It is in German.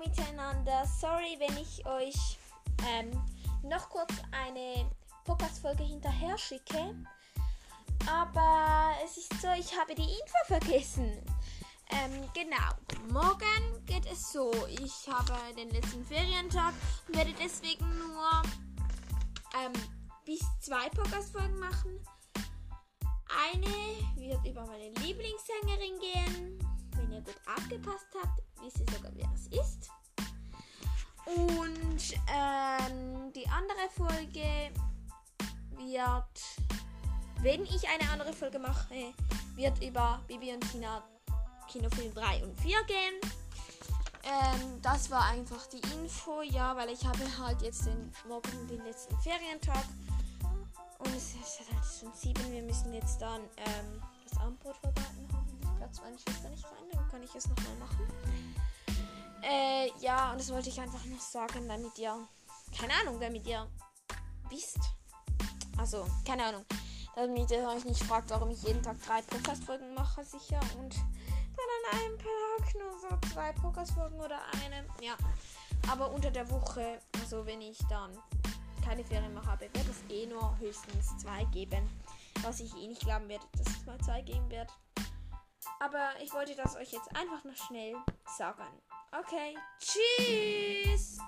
wieder sorry, wenn ich euch ähm, noch kurz eine Podcast-Folge hinterher schicke. Aber es ist so, ich habe die Info vergessen. Ähm, genau. Morgen geht es so. Ich habe den letzten Ferientag und werde deswegen nur ähm, bis zwei Podcast-Folgen machen. Eine wird über meine Lieblingssängerin gehen. Wenn ihr gut aufgepasst habt, wisst ihr sogar, wer es ist. Ähm, die andere Folge wird, wenn ich eine andere Folge mache, wird über Bibi und Tina Kinofilm 3 und 4 gehen. Ähm, das war einfach die Info, ja, weil ich habe halt jetzt den morgen den letzten Ferientag und es ist halt schon sieben. Wir müssen jetzt dann ähm, das Abendbrot vorbereiten. Hoffentlich platzt meine Schwester nicht rein, dann kann ich es nochmal machen. Ja, und das wollte ich einfach noch sagen, damit ihr, keine Ahnung, damit ihr wisst. Also, keine Ahnung. Damit ihr euch nicht fragt, warum ich jeden Tag drei Podcast-Folgen mache, sicher. Und dann an einem Tag nur so zwei Podcast-Folgen oder eine. Ja. Aber unter der Woche, also wenn ich dann keine Ferien mehr habe, wird es eh nur höchstens zwei geben. Was ich eh nicht glauben werde, dass es mal zwei geben wird. Aber ich wollte das euch jetzt einfach noch schnell sagen. Okay, tschüss!